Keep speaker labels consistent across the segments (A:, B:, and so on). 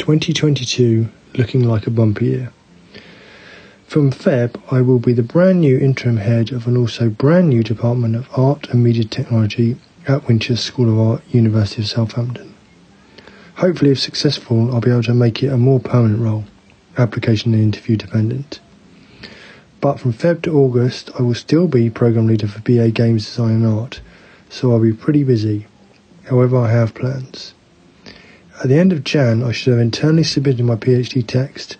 A: 2022 looking like a bumpy year. From Feb, I will be the brand new interim head of an also brand new Department of Art and Media Technology at Winchester School of Art, University of Southampton. Hopefully, if successful, I'll be able to make it a more permanent role, application and interview dependent. But from Feb to August, I will still be program leader for BA Games Design and Art, so I'll be pretty busy. However, I have plans. At the end of Jan, I should have internally submitted my PhD text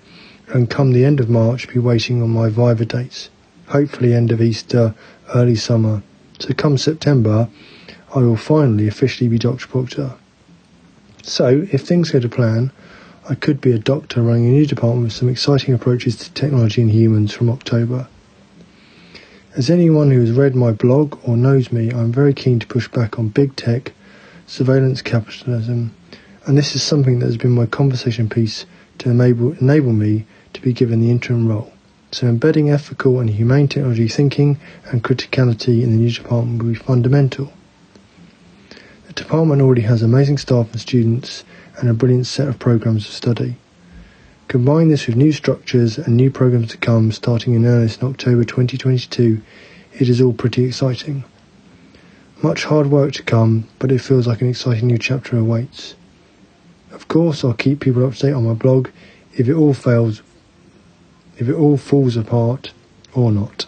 A: and come the end of March be waiting on my Viva dates, hopefully end of Easter, early summer. So come September, I will finally officially be Dr. Procter. So, if things go to plan, I could be a doctor running a new department with some exciting approaches to technology and humans from October. As anyone who has read my blog or knows me, I'm very keen to push back on big tech, surveillance capitalism, and this is something that has been my conversation piece to enable, enable me to be given the interim role. So embedding ethical and humane technology thinking and criticality in the new department will be fundamental. The department already has amazing staff and students and a brilliant set of programs of study. Combine this with new structures and new programs to come starting in earnest in October 2022, it is all pretty exciting. Much hard work to come, but it feels like an exciting new chapter awaits. Of course, I'll keep people up to date on my blog if it all fails if it all falls apart or not.